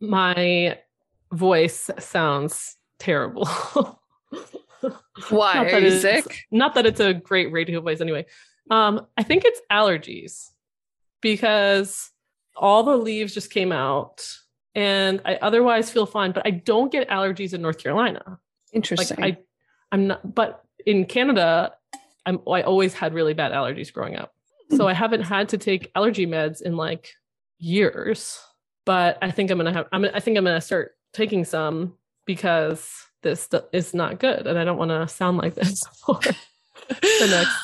my voice sounds terrible. Why Not are that you it's- sick? Not that it's a great radio voice anyway. Um, I think it's allergies because all the leaves just came out and I otherwise feel fine, but I don't get allergies in North Carolina. Interesting. Like. I I'm not but in Canada, I'm I always had really bad allergies growing up. So I haven't had to take allergy meds in like years. But I think I'm gonna have I'm I think I'm gonna start taking some because this is not good and I don't want to sound like this for the next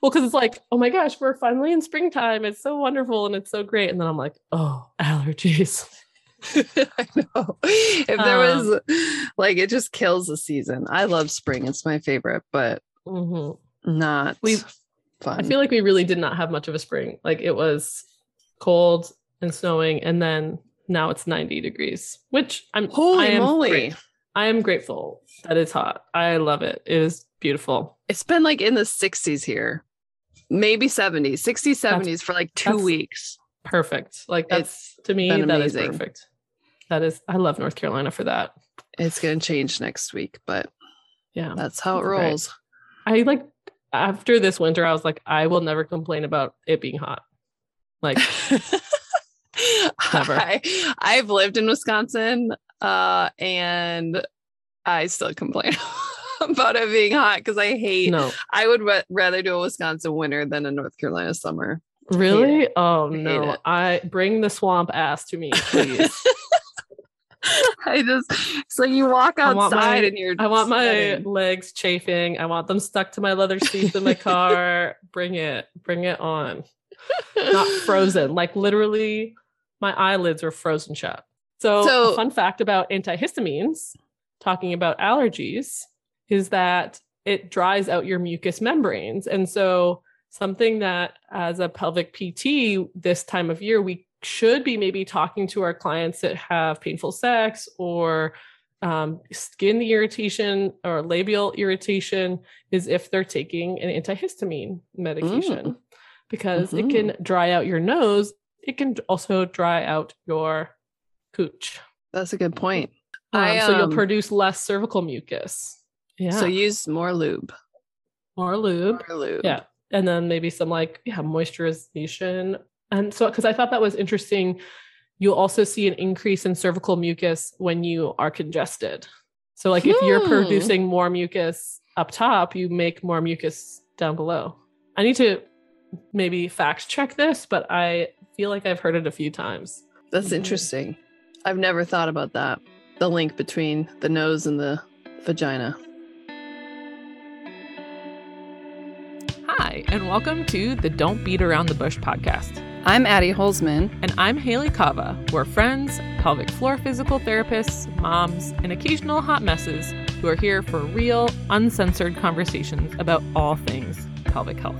well because it's like oh my gosh we're finally in springtime it's so wonderful and it's so great and then i'm like oh allergies I know. If there Um, was like it just kills the season. I love spring. It's my favorite, but Mhm. not fun. i feel like we really did not have much of a spring like it was cold and snowing and then now it's 90 degrees which i'm I holy am moly. great- i am grateful that it's hot i love it it is beautiful It's been like in the 60s here. Maybe 70s, 60s, 70s for like two weeks. perfect like that's to me that is perfect that is i love north carolina for that It's gonna change next week, but yeah that's how it That's rolls. I like after this winter, I was like, I will never complain about it being hot. Like, I, I've lived in Wisconsin uh, and I still complain about it being hot because I hate, no, I would ra- rather do a Wisconsin winter than a North Carolina summer. really? Oh I no! it. I bring the swamp ass to me, please. I just, so you walk outside my- and you're, I want my sweating. legs chafing. I want them stuck to my leather seats in my car. bring it, bring it on. Not frozen, like literally, my eyelids are frozen shut. So, So- a fun fact about antihistamines, talking about allergies, is that it dries out your mucous membranes. And so, something that as a pelvic PT this time of year, we should be maybe talking to our clients that have painful sex or um, skin irritation or labial irritation is if they're taking an antihistamine medication because it can dry out your nose. It can also dry out your cooch. That's a good point. Um, I, so you'll um, produce less cervical mucus. Yeah. So use more lube. more lube. More lube. Yeah. And then maybe some like, yeah, moisturization. And so, because I thought that was interesting, you'll also see an increase in cervical mucus when you are congested. So, like, if you're Hmm. producing more mucus up top, you make more mucus down below. I need to maybe fact check this, but I feel like I've heard it a few times. That's Mhm. interesting. I've never thought about that. The link between the nose and the vagina. Hi, and welcome to the Don't Beat Around the Bush podcast. I'm Addie Holzman. And I'm Hayley Kava. We're friends, pelvic floor physical therapists, moms, and occasional hot messes who are here for real, uncensored conversations about all things pelvic health.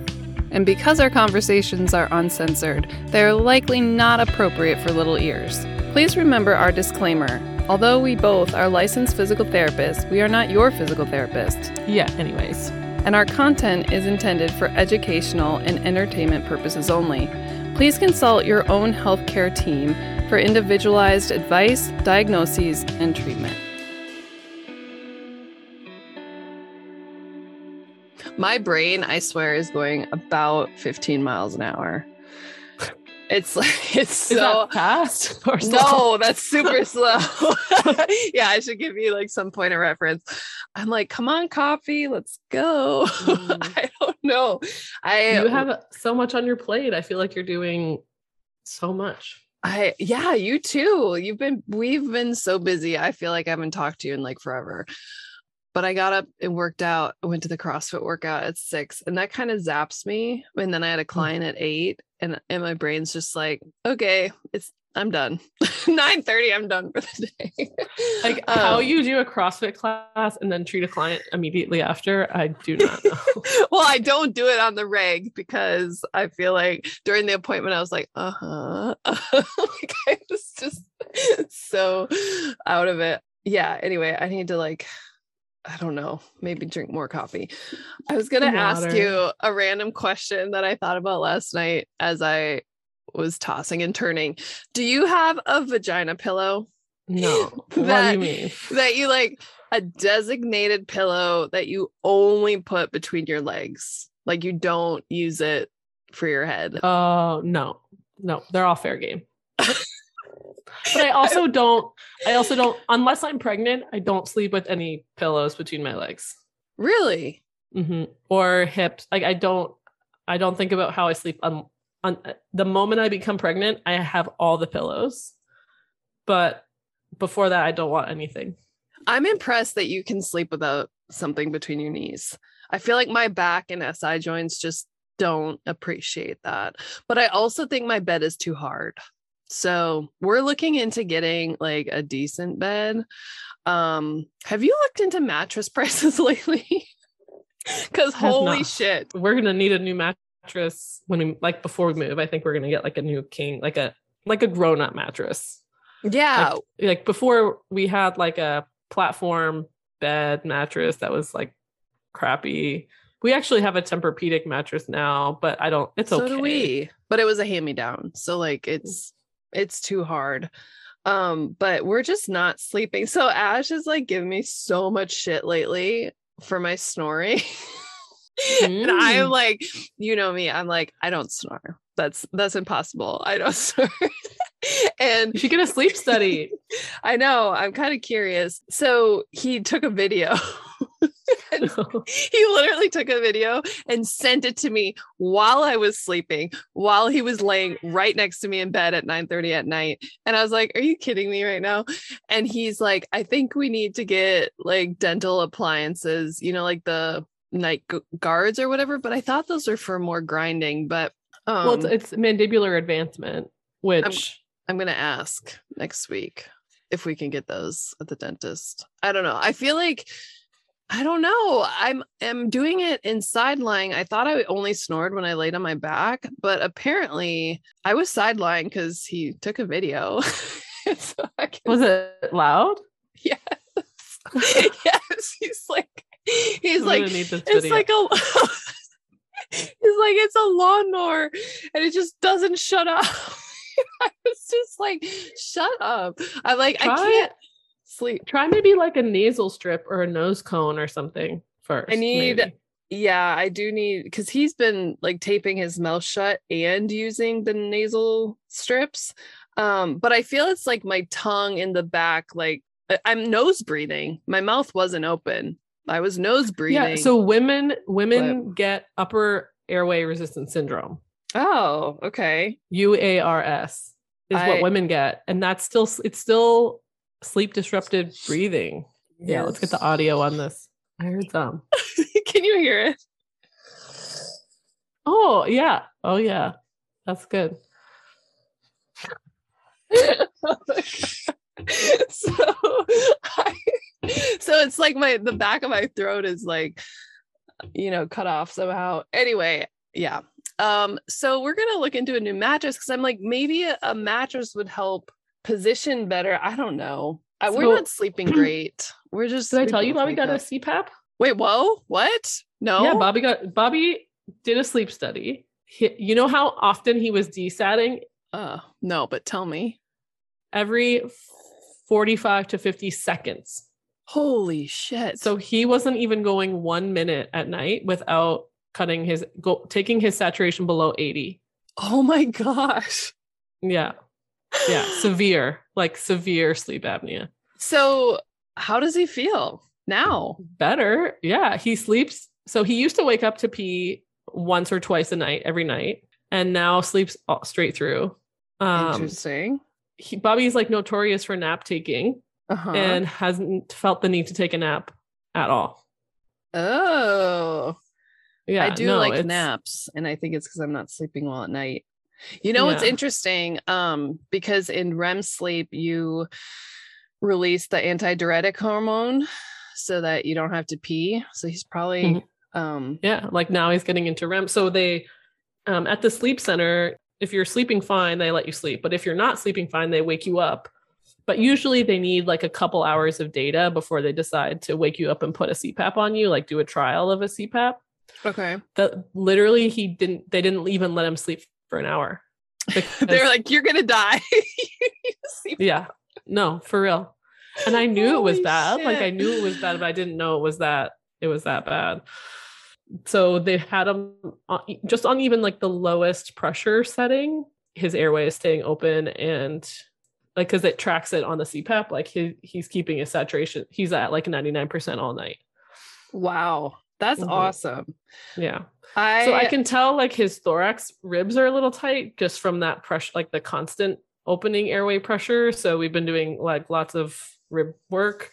And because our conversations are uncensored, they are likely not appropriate for little ears. Please remember our disclaimer. Although we both are licensed physical therapists, we are not your physical therapist. Yeah, anyways. And our content is intended for educational and entertainment purposes only. Please consult your own healthcare team for individualized advice, diagnoses, and treatment. My brain, I swear, is going about 15 miles an hour. It's like it's Is so that fast or slow? no, that's super slow. yeah, I should give you like some point of reference. I'm like, come on, coffee, let's go. Mm. I don't know. I You have so much on your plate. I feel like you're doing so much. I yeah, you too. You've been we've been so busy. I feel like I haven't talked to you in like forever. But I got up and worked out. I went to the CrossFit workout at six, and that kind of zaps me. And then I had a client at eight, and and my brain's just like, okay, it's I'm done. Nine thirty, I'm done for the day. Like how Um, you do a CrossFit class and then treat a client immediately after, I do not know. well, I don't do it on the reg because I feel like during the appointment, I was like, uh huh. like I was just so out of it. Yeah. Anyway, I need to like, I don't know, maybe drink more coffee. I was going to ask you a random question that I thought about last night as I was tossing and turning. Do you have a vagina pillow? No. what do you mean? that you like a designated pillow that you only put between your legs. Like you don't use it for your head. Oh no, no, they're all fair game. but I also don't. I also don't. Unless I'm pregnant, I don't sleep with any pillows between my legs Really? hmm or hips. Like I don't. I don't think about how I sleep. On, on the moment I become pregnant, I have all the pillows. But before that, I don't want anything. I'm impressed that you can sleep without something between your knees. I feel like my back and SI joints just don't appreciate that. But I also think my bed is too hard. So we're looking into getting like a decent bed. Um, have you looked into mattress prices lately? Because holy not. shit. We're gonna need a new mattress when we like before we move. I think we're gonna get like a new king, like a like a grown up mattress. Yeah. like before we had like a platform bed mattress that was like crappy. We actually have a Tempur-Pedic mattress now, but I don't. It's so okay. do we. But it was a hand me down. So like it's it's too hard. Um, but we're just not sleeping. So Ash is like giving me so much shit lately for my snoring. and I'm Mm. like, you know me, I'm like, I don't snore. That's that's impossible. I don't snore. and You should get a sleep study. I know, I'm kind of curious. So he took a video. he literally took a video and sent it to me while I was sleeping, while he was laying right next to me in bed at 9 30 at night. And I was like, Are you kidding me right now? And he's like, I think we need to get like dental appliances, you know, like the night gu- guards or whatever. But I thought those are for more grinding. But um, well, it's, it's mandibular advancement, which I'm gonna ask next week if we can get those at the dentist. I don't know. I feel like I don't know. I'm am doing it in side lying. I thought I only snored when I laid on my back, but apparently I was side lying because he took a video. so can, was it loud? yes. yes. He's like he's I'm like gonna need this it's video. like a he's like it's a lawnmower and it just doesn't shut up i was just like shut up i'm like i can't sleep Try maybe like a nasal strip or a nose cone or something first. I need- maybe. yeah i do need because he's been like taping his mouth shut and using the nasal strips um but i feel it's like my tongue in the back like i'm nose breathing my mouth wasn't open i was nose breathing Yeah. So women women get upper airway resistance syndrome. oh okay UARS is I- what women get, and that's still it's still sleep disrupted breathing. Yeah, let's get the audio on this. I heard some. can you hear it Oh yeah, oh yeah, that's good. Oh so I, so it's like my the back of my throat is like you know cut off somehow anyway yeah um so we're gonna look into a new mattress because i'm like maybe a, a mattress would help position better i don't know I, we're not sleeping great we're just Did I tell you Bobby got a CPAP? wait whoa what no Yeah, Bobby got Bobby did a sleep study. He, you know how often he was desatting uh no but tell me every 45 to 50 seconds. holy shit So he wasn't even going 1 minute at night without cutting his go taking his saturation below 80. oh my gosh Yeah. Yeah, severe, like severe sleep apnea. So, how does he feel now? Better. Yeah, he sleeps. So he used to wake up to pee once or twice a night every night and now sleeps all- straight through. Um Interesting. he, Bobby's like notorious for nap taking Uh-huh. and hasn't felt the need to take a nap at all. oh, Yeah, I do no, like naps, and I think it's because I'm not sleeping well at night. You know what's Yeah. interesting? Um, because in REM sleep you release the antidiuretic hormone so that you don't have to pee. So he's probably Mhm. um Yeah, like now he's getting into REM. So they um at the sleep center, if you're sleeping fine, they let you sleep. But if you're not sleeping fine, they wake you up. But usually they need like a couple hours of data before they decide to wake you up and put a CPAP on you, like do a trial of a CPAP. okay. That literally he didn't they didn't even let him sleep for an hour. They're like, you're gonna die. Yeah. No, for real. And I knew it was Holy bad. Like I knew it was bad, but I didn't know it was that it was that bad. So they had him on, just on even like the lowest pressure setting. His airway is staying open and like because it tracks it on the CPAP. Like he he's keeping his saturation. He's at like ninety nine percent all night. Wow. That's Mhm. awesome. Yeah. I, so I can tell like his thorax ribs are a little tight just from that pressure, like the constant opening airway pressure. So we've been doing like lots of rib work,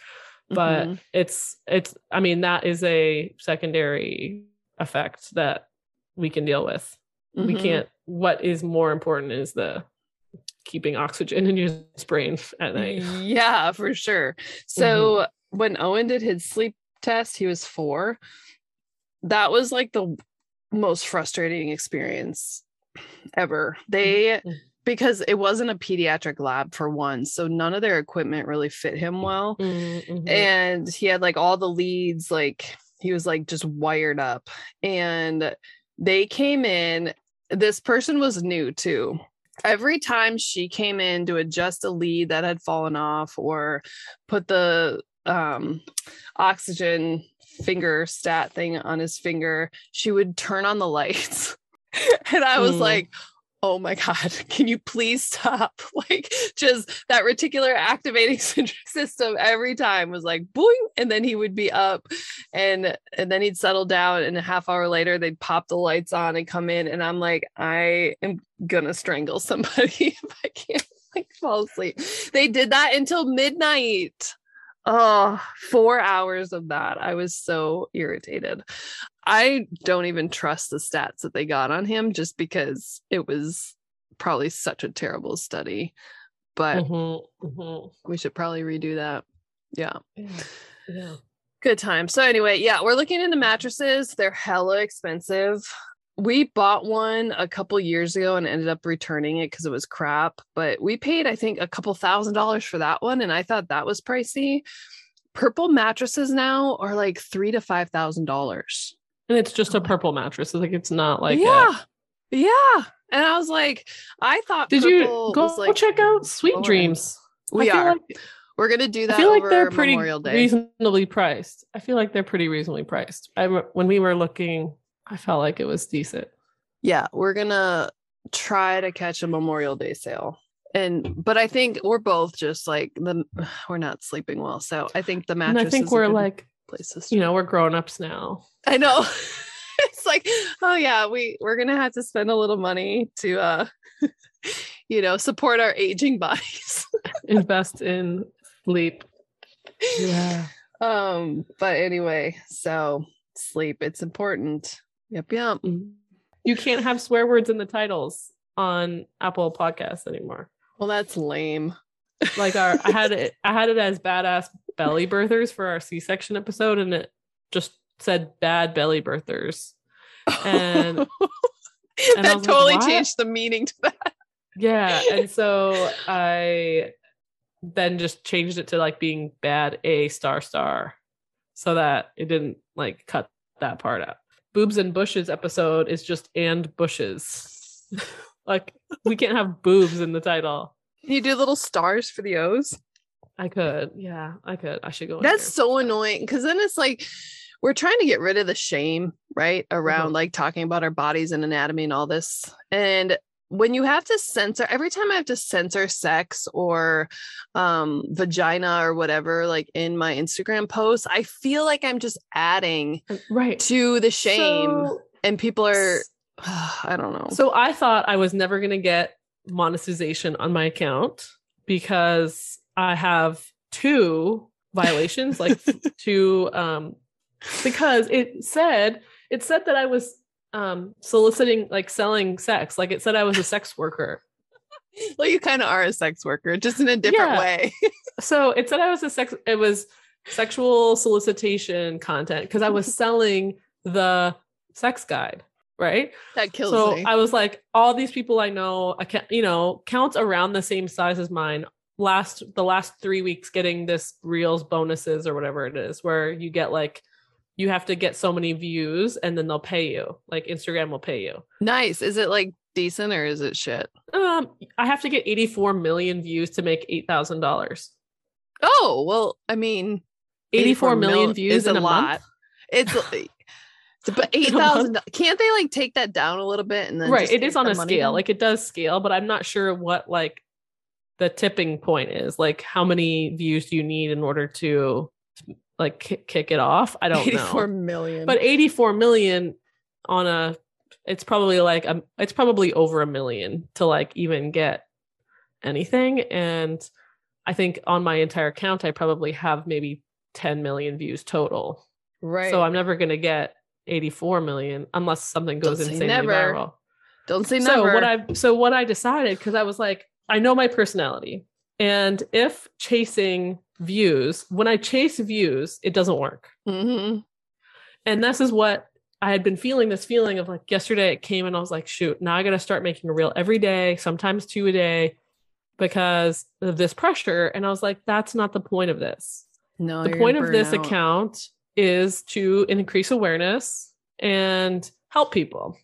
but Mhm. it's it's. I mean that is a secondary effect that we can deal with. We Mhm. can't. What is more important is the keeping oxygen in your brain at night. Yeah, for sure. So when Owen did his sleep test, he was four. That was like the most frustrating experience ever. They Mhm. because it wasn't a pediatric lab for one, so none of their equipment really fit him well. Mhm. and he had like all the leads like he was like just wired up and they came in this person was new too every time she came in to adjust a lead that had fallen off or put the um oxygen finger stat thing on his finger she would turn on the lights. And i was Mm. like oh my god can you please stop? Like just that reticular activating system every time was like boing and then he would be up. And and then he'd settle down and a half hour later they'd pop the lights on and come in and i'm like i am gonna strangle somebody if i can't like fall asleep. They did that until midnight oh four hours of that i was so irritated I don't even trust the stats that they got on him just because it was probably such a terrible study. But Mhm. Mhm. we should probably redo that. Yeah. Yeah. Yeah. Good time. So anyway, yeah, we're looking into mattresses. They're hella expensive. We bought one a couple years ago and ended up returning it because it was crap. But we paid, I think, a couple thousand dollars for that one, and I thought that was pricey. Purple mattresses now are like three to five thousand dollars. And it's just a purple mattress. It's like it's not like a- yeah, yeah. And I was like, I thought. Did you go like, check out Sweet. Dreams? We are. Like, We're gonna do that. I feel like they're pretty reasonably priced. I feel like they're pretty reasonably priced. I when we were looking, I felt like it was decent. yeah, we're gonna try to catch a Memorial Day sale. And but I think we're both just like the we're not sleeping well. So I think the And mattress. I think is we're like, places. you know, we're grown ups now. I know. it's like, oh yeah, we we're gonna have to spend a little money to uh you know support our aging bodies. Invest in sleep. Yeah. um, but anyway, so sleep, it's important. Yep, yep. Mm-hmm. You can't have swear words in the titles on Apple Podcasts anymore. Well, that's lame. Like our I had it I had it as badass belly birthers for our C-section episode and it just said bad belly birthers. And- and that was like, totally changed the meaning to that. Yeah, and so I then just changed it to like being bad A star star so that it didn't like cut that part out. Boobs and bushes episode is just and bushes. like we can't have boobs in the title. Can you do little stars for the O's? I could. Yeah, I could. I should go. That's so annoying because then it's like we're trying to get rid of the shame, right? Around Mhm. like talking about our bodies and anatomy and all this. And when you have to censor every time I have to censor sex or um vagina or whatever, like in my Instagram posts, I feel like I'm just adding right. to the shame. So- and people are I don't know. So I thought I was never going to get monetization on my account because I have two violations, like two um because it said it said that I was um soliciting like selling sex, like it said I was a sex worker. well, you kind of are a sex worker, just in a different Yeah. way. So it said I was a sex it was sexual solicitation content because I was selling the sex guide, right? that kills so me. I was like, all these people I know, account, you know, counts around the same size as mine. Last the last three weeks, getting this reels bonuses or whatever it is, where you get like, you have to get so many views and then they'll pay you. Like Instagram will pay you. nice. Is it like decent or is it shit? Um, I have to get 84 million views to make eight thousand dollars. Oh well, I mean, 84 million mil views is a a lot. It's but eight thousand. Can't they like take that down a little bit and then right it on a scale down? like it does scale but i'm not sure what like the tipping point is like how many views do you need in order to like kick, kick it off i don't 84 know million. but 84 million on a it's probably like um it's probably over a million to like even get anything and i think on my entire account i probably have maybe 10 million views total right. so i'm never going to get 84 million unless something goes insanely never. viral don't say so never. what i so what i decided because i was like i know my personality and if chasing views when i chase views it doesn't work. Hmm and this is what i had been feeling this feeling of like yesterday it came and i was like shoot now i gotta start making a reel every day sometimes two a day because of this pressure. And i was like that's not the point of this. No, the point of this out. account is to increase awareness and help people.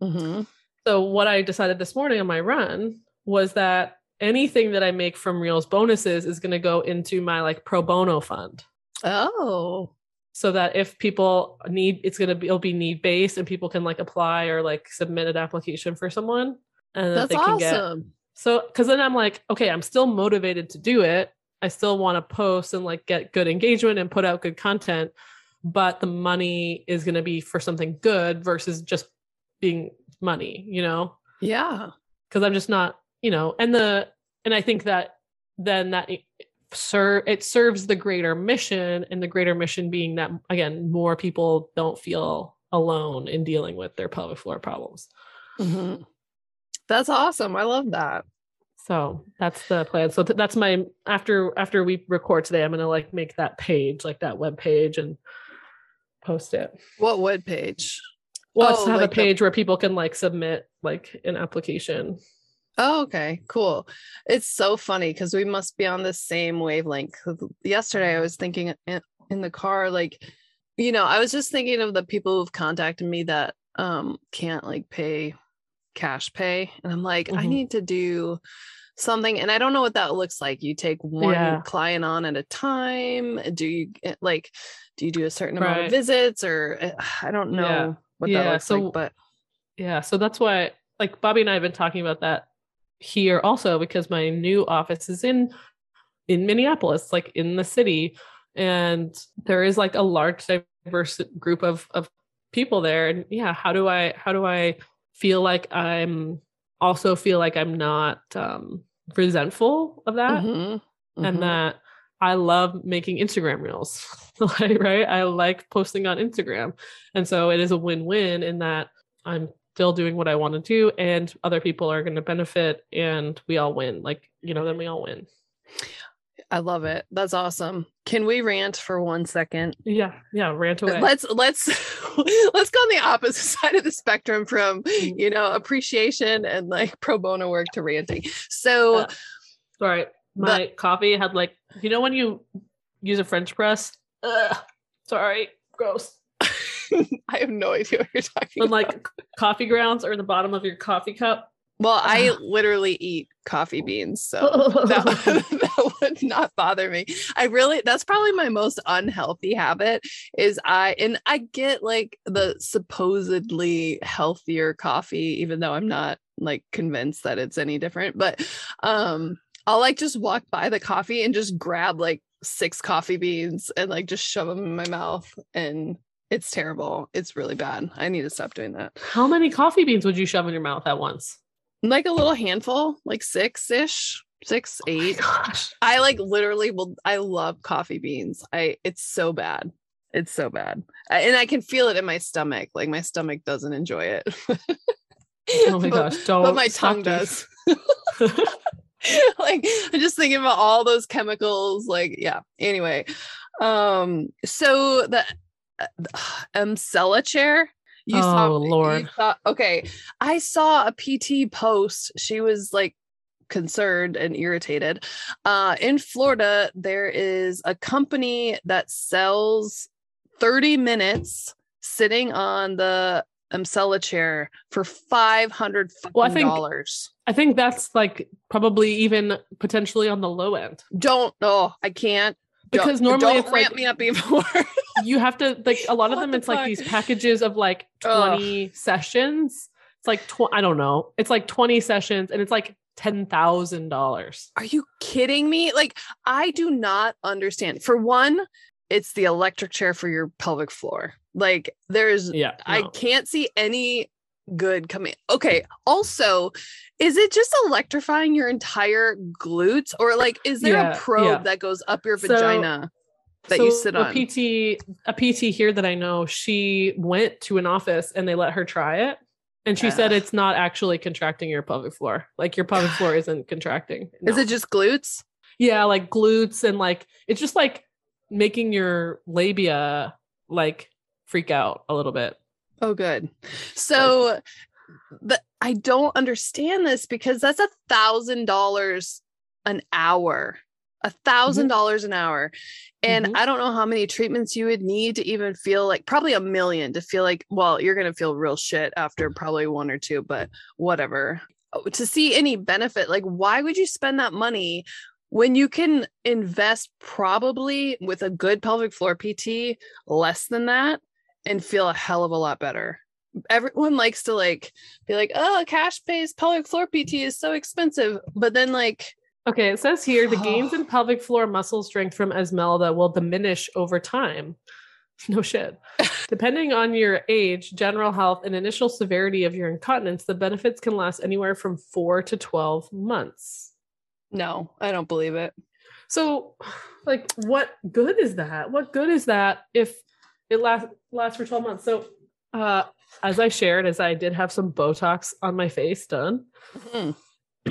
Mhm. so what I decided this morning on my run was that anything that I make from Reels bonuses is going to go into my like pro bono fund. Oh, So that if people need it's going to be it'll be need based and people can like apply or like submit an application for someone and that that's they can get so cuz then I'm like okay, I'm still motivated to do it. I still want to post and like get good engagement and put out good content, but the money is going to be for something good versus just being money, you know? Yeah. because I'm just not, you know, and the and I think that then that it, ser- it serves the greater mission, and the greater mission being that again, more people don't feel alone in dealing with their pelvic floor problems. Mhm. That's awesome. I love that. So that's the plan. So th- that's my after after we record today, I'm gonna like make that page, like that web page, and post it. What web page? Well, Oh, have like a the- page where people can like submit like an application. Oh, okay, cool. It's so funny because we must be on the same wavelength. Yesterday, I was thinking in, the car, like, you know, I was just thinking of the people who've contacted me that um can't like pay cash pay, and I'm like, I Mhm. need to do something, and I don't know what that looks like. You take one Yeah. client on at a time. Do you like, do you do a certain amount of visits, or uh, I don't know Yeah. what Yeah, that looks so- like, but Yeah, so that's why like Bobby and I have been talking about that here also because my new office is in in Minneapolis, like in the city, and there is like a large diverse group of of people there and yeah, how do I how do I feel like I'm also feel like I'm not um resentful of that Mhm, mhm. and that I love making Instagram reels, right? I like posting on Instagram. And so it is a win win in that I'm still doing what I want to do and other people are going to benefit and we all win. Like, you know, then we all win. I love it. That's awesome. Can we rant for one second? Yeah. Yeah. Rant away. Let's let's let's go on the opposite side of the spectrum from Mm. you know appreciation and like pro bono work to ranting. So Uh, Sorry. My coffee had like, you know, when you use a French press? Ugh, sorry. Gross. I have no idea what you're talking about. like coffee grounds or in the bottom of your coffee cup. Well, I literally eat coffee beans, so that, that would not bother me. I really that's probably my most unhealthy habit is I and I get like the supposedly healthier coffee even though I'm not like convinced that it's any different, but um I'll like just walk by the coffee and just grab like six coffee beans and like just shove them in my mouth and it's terrible. It's really bad. I need to stop doing that. How many coffee beans would you shove in your mouth at once? like a little handful, like six ish, six, eight. Gosh. I like literally will. I love coffee beans. I it's so bad. It's so bad, and I can feel it in my stomach. Like my stomach doesn't enjoy it. Oh my But- gosh. Don't but my tongue does. like I'm just thinking about all those chemicals. Like yeah. Anyway, um, so the Emsella chair. You saw, Oh, you Lord. saw- okay, I saw a PT post. She was like concerned and irritated. Uh, in Florida, there is a company that sells 30 minutes sitting on the Emsella chair for five hundred Well, I think- dollars. I think that's like probably even potentially on the low end Don't oh I can't Don't- because normally don't it's ramp like me up even more. You have to like a lot of them the it's like these packages of like Ugh. 20 sessions it's like tw- i don't know it's like 20 sessions and it's like $10000 Are you kidding me? Like, I do not understand. For one, it's the electric chair for your pelvic floor. Like, there's, yeah I can't see any good coming. Okay. Also, is it just electrifying your entire glutes, or like, is there Yeah, a probe yeah. that goes up your So- vagina that you So sit a on? pt a pt here that i know she went to an office and they let her try it. And she said it's not actually contracting your pelvic floor. Like your pelvic floor isn't contracting. Is it just glutes? yeah like glutes and like it's just like making your labia like freak out a little bit. Oh, good. So, the I don't understand this because that's a thousand dollars an hour, a thousand dollars an hour, and Mhm. I don't know how many treatments you would need to even feel like probably a million to feel like well you're gonna feel real shit after probably one or two, but whatever. Oh, To see any benefit, like why would you spend that money? When you can invest probably with a good pelvic floor PT less than that and feel a hell of a lot better. Everyone likes to like be like, oh, cash pays pelvic floor PT is so expensive. But then like, Okay, it says here the gains in pelvic floor muscle strength from Esmelda will diminish over time. No shit. Depending on your age, general health, and initial severity of your incontinence, the benefits can last anywhere from four to 12 months. no, I don't believe it. So, like, what good is that? What good is that if it lasts lasts for 12 months? So, uh, as I shared, as I did have some Botox on my face done, Mhm.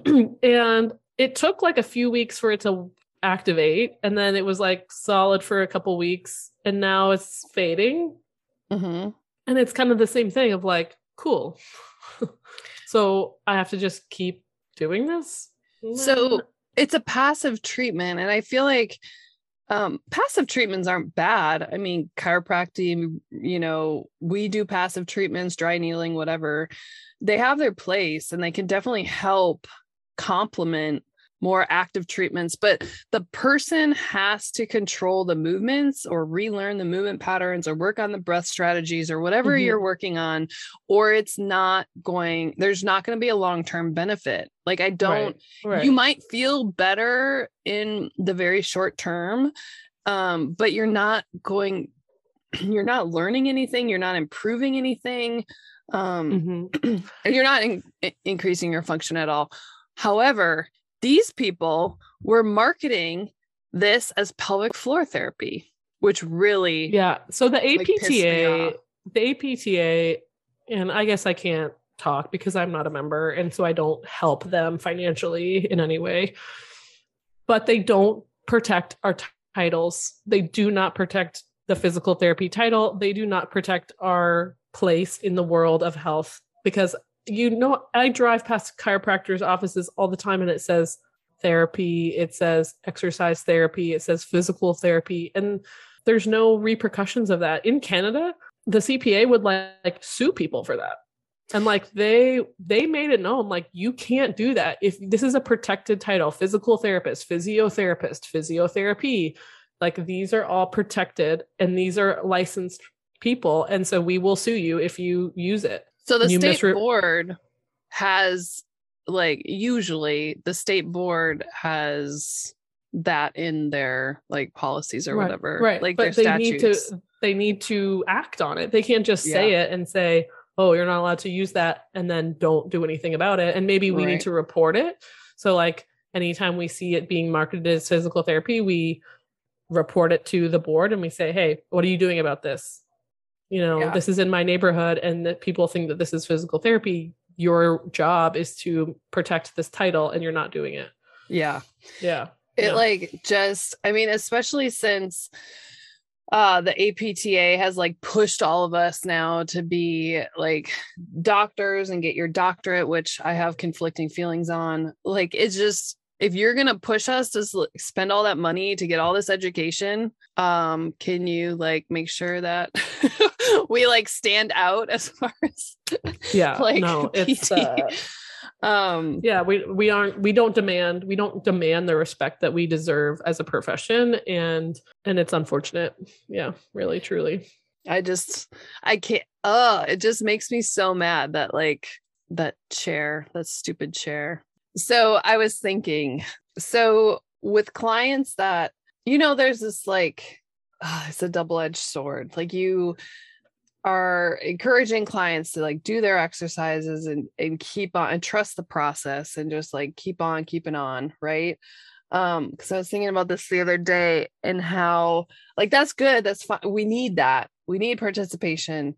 and it took like a few weeks for it to activate and then it was like solid for a couple weeks and now it's fading Mhm. and it's kind of the same thing of like cool so i have to just keep doing this So it's a passive treatment. And I feel like um, passive treatments aren't bad. I mean, chiropractic, you know, we do passive treatments, dry needling, whatever. They have their place and they can definitely help complement more active treatments. But the person has to control the movements or relearn the movement patterns or work on the breath strategies or whatever Mhm. you're working on, or it's not going, there's not going to be a long term benefit. Like, I don't right, right. you might feel better in the very short term um but you're not going you're not learning anything you're not improving anything um Mhm. and you're not in- increasing your function at all however these people were marketing this as pelvic floor therapy which really yeah so the like, apta off. the apta and i guess i can't talk because i'm not a member and so i don't help them financially in any way. But they don't protect our t- titles. They do not protect the physical therapy title. They do not protect our place in the world of health because you know i drive past chiropractors offices all the time and it says therapy it says exercise therapy it says physical therapy and there's no repercussions of that. In canada the cpa would like, like sue people for that. And like they they made it known like you can't do that. If this is a protected title physical therapist physiotherapist physiotherapy like these are all protected and these are licensed people and so we will sue you if you use it so the state misre- board has like usually the state board has that in their like policies or Right, whatever right like but their they need to they need to act on it. They can't just say it and say oh you're not allowed to use that and then don't do anything about it. And maybe we Right. need to report it. So like anytime we see it being marketed as physical therapy we report it to the board and we say hey what are you doing about this you know Yeah. this is in my neighborhood and that people think that this is physical therapy your job is to protect this title and you're not doing it yeah yeah it Yeah. like just i mean especially since uh the apta has like pushed all of us now to be like doctors and get your doctorate which i have conflicting feelings on like it's just if you're gonna push us to spend all that money to get all this education um can you like make sure that we like stand out as far as Yeah. like no, it's uh, um yeah, we we aren't we don't demand we don't demand the respect that we deserve as a profession and and it's unfortunate. Yeah, really truly. I just I can't oh it just makes me so mad that like that chair, that stupid chair. So I was thinking, so with clients that you know there's this like it's a double-edged sword. Like you are encouraging clients to like do their exercises and and keep on and trust the process and just like keep on keeping on, right? Um cuz I was thinking about this the other day and how like that's good, that's fine. We need that we need participation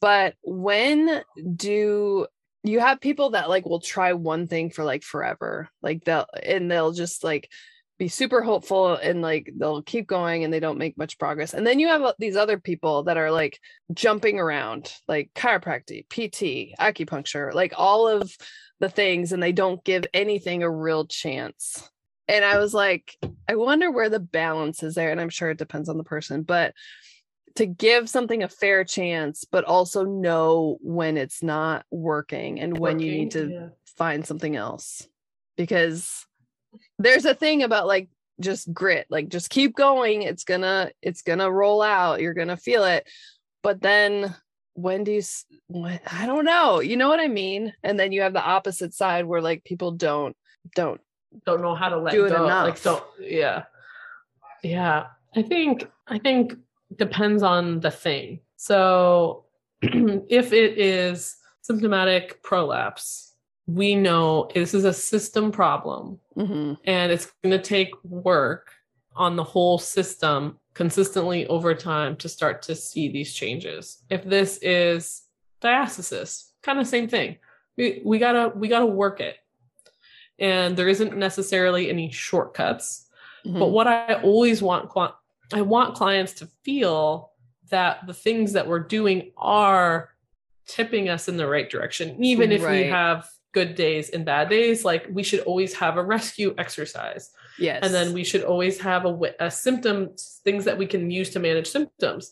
but when do you have people that like will try one thing for like forever like they'll and they'll just like be super hopeful and like they'll keep going and they don't make much progress and then you have uh, these other people that are like jumping around like chiropractic pt acupuncture like all of the things and they don't give anything a real chance and i was like i wonder where the balance is there and i'm sure it depends on the person but to give something a fair chance, but also know when it's not working and when you need to yeah. find something else. Because there's a thing about like just grit, like just keep going. It's gonna, it's gonna roll out. You're gonna feel it. But then when do you, when, I don't know, you know what I mean? And then you have the opposite side where like people don't, don't. don't know how to let Do it go. Like enough. don't yeah. Yeah. I think I think depends on the thing. So if it is symptomatic prolapse, we know this is a system problem Mhm. and it's going to take work on the whole system consistently over time to start to see these changes. If this is diastasis, kind of same thing. We we got to we got to work it. And there isn't necessarily any shortcuts, but Mhm. what I always want I want clients to feel that the things that we're doing are tipping us in the right direction even if we have good days and bad days like we should always have a rescue exercise yes. and then we should always have a, a symptom things that we can use to manage symptoms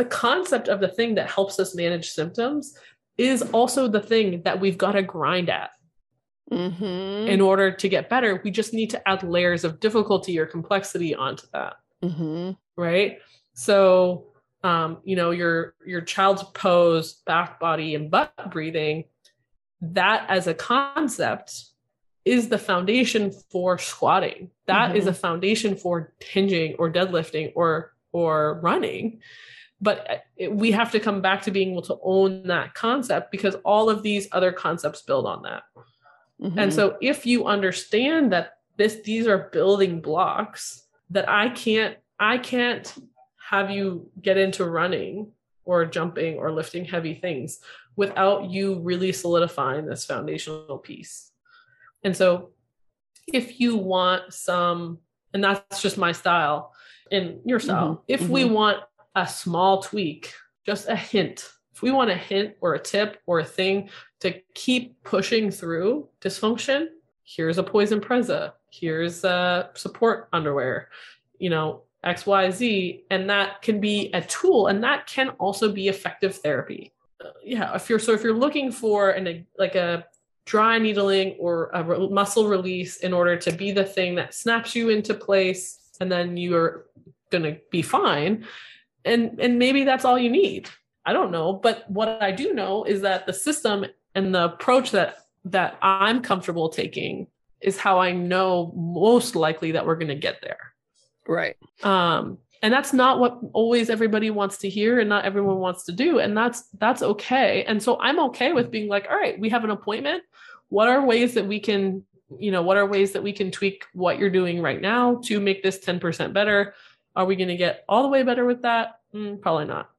the concept of the thing that helps us manage symptoms is also the thing that we've got to grind at Mhm. in order to get better we just need to add layers of difficulty or complexity onto that Mhm. right so um you know your your child's pose back body and butt breathing that as a concept is the foundation for squatting. That is a foundation for hinging or deadlifting or or running. But uh, it, we have to come back to being able to own that concept because all of these other concepts build on that. Mhm. and so if you understand that this these are building blocks that I can't I can't have you get into running or jumping or lifting heavy things without you really solidifying this foundational piece. And so if you want some and that's just my style and your style. Mhm, If we want a small tweak, just a hint. If we want a hint or a tip or a thing to keep pushing through dysfunction, here's a Poise Impressa. Here's a support underwear, you know, XYZ. And that can be a tool and that can also be effective therapy. Yeah. If you're so if you're looking for an like a dry needling or a muscle release in order to be the thing that snaps you into place and then you're going to be fine and and maybe that's all you need i don't know but what i do know is that the system and the approach that that i'm comfortable taking is how i know most likely that we're going to get there right. um and that's not what always everybody wants to hear and not everyone wants to do. And that's that's okay. And so i'm okay with being like all right we have an appointment. What are ways that we can you know what are ways that we can tweak what you're doing right now to make this 10% better? Are we going to get all the way better with that? Mm, probably not.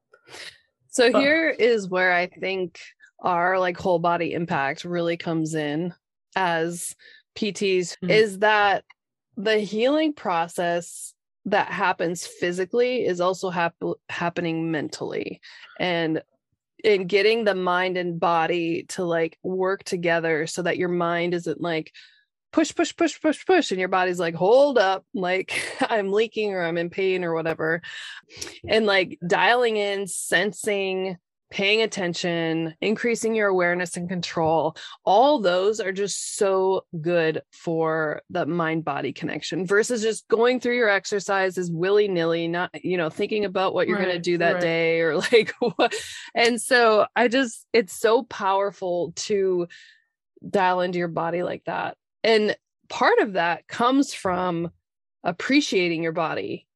So But- here is where I think our like whole body impact really comes in as PTs Mhm. is that the healing process that happens physically is also hap- happening mentally and in getting the mind and body to like work together so that your mind isn't like push, push, push, push, push. And your body's like, hold up, like I'm leaking or I'm in pain or whatever. And like dialing in, sensing, paying attention, increasing your awareness and control, all those are just so good for the mind body connection versus just going through your exercises willy nilly, not, you know, thinking about what you're right, going to do that right. day or like what. And so I just, it's so powerful to dial into your body like that. And part of that comes from appreciating your body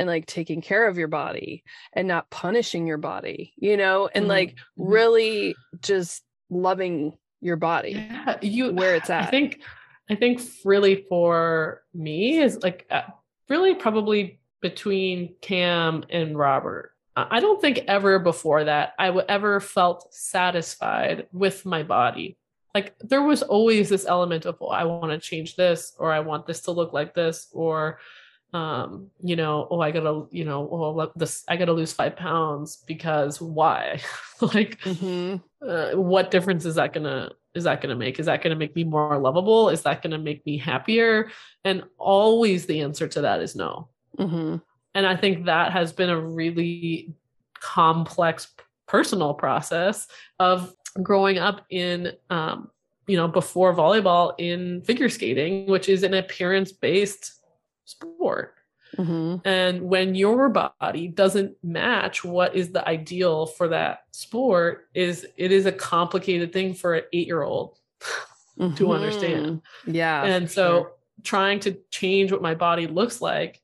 and like taking care of your body and not punishing your body, you know, and mm-hmm. like mm-hmm. really just loving your body yeah, you where it's at. I think I think really for me is like uh, really probably between Cam and Robert. I don't think ever before that I would ever felt satisfied with my body. Like there was always this element of, oh, I want to change this, or I want this to look like this, or um you know oh i gotta you know oh this i gotta lose five pounds because why? Like mm-hmm. uh, what difference is that gonna is that gonna make? Is that gonna make me more lovable? Is that gonna make me happier? And always the answer to that is no. Mm-hmm. and i think that has been a really complex personal process of growing up in um you know before volleyball in figure skating which is an appearance based sport. Mm-hmm. And when your body doesn't match what is the ideal for that sport, is it is a complicated thing for an eight year old mm-hmm. to understand. Yeah. And so sure. trying to change what my body looks like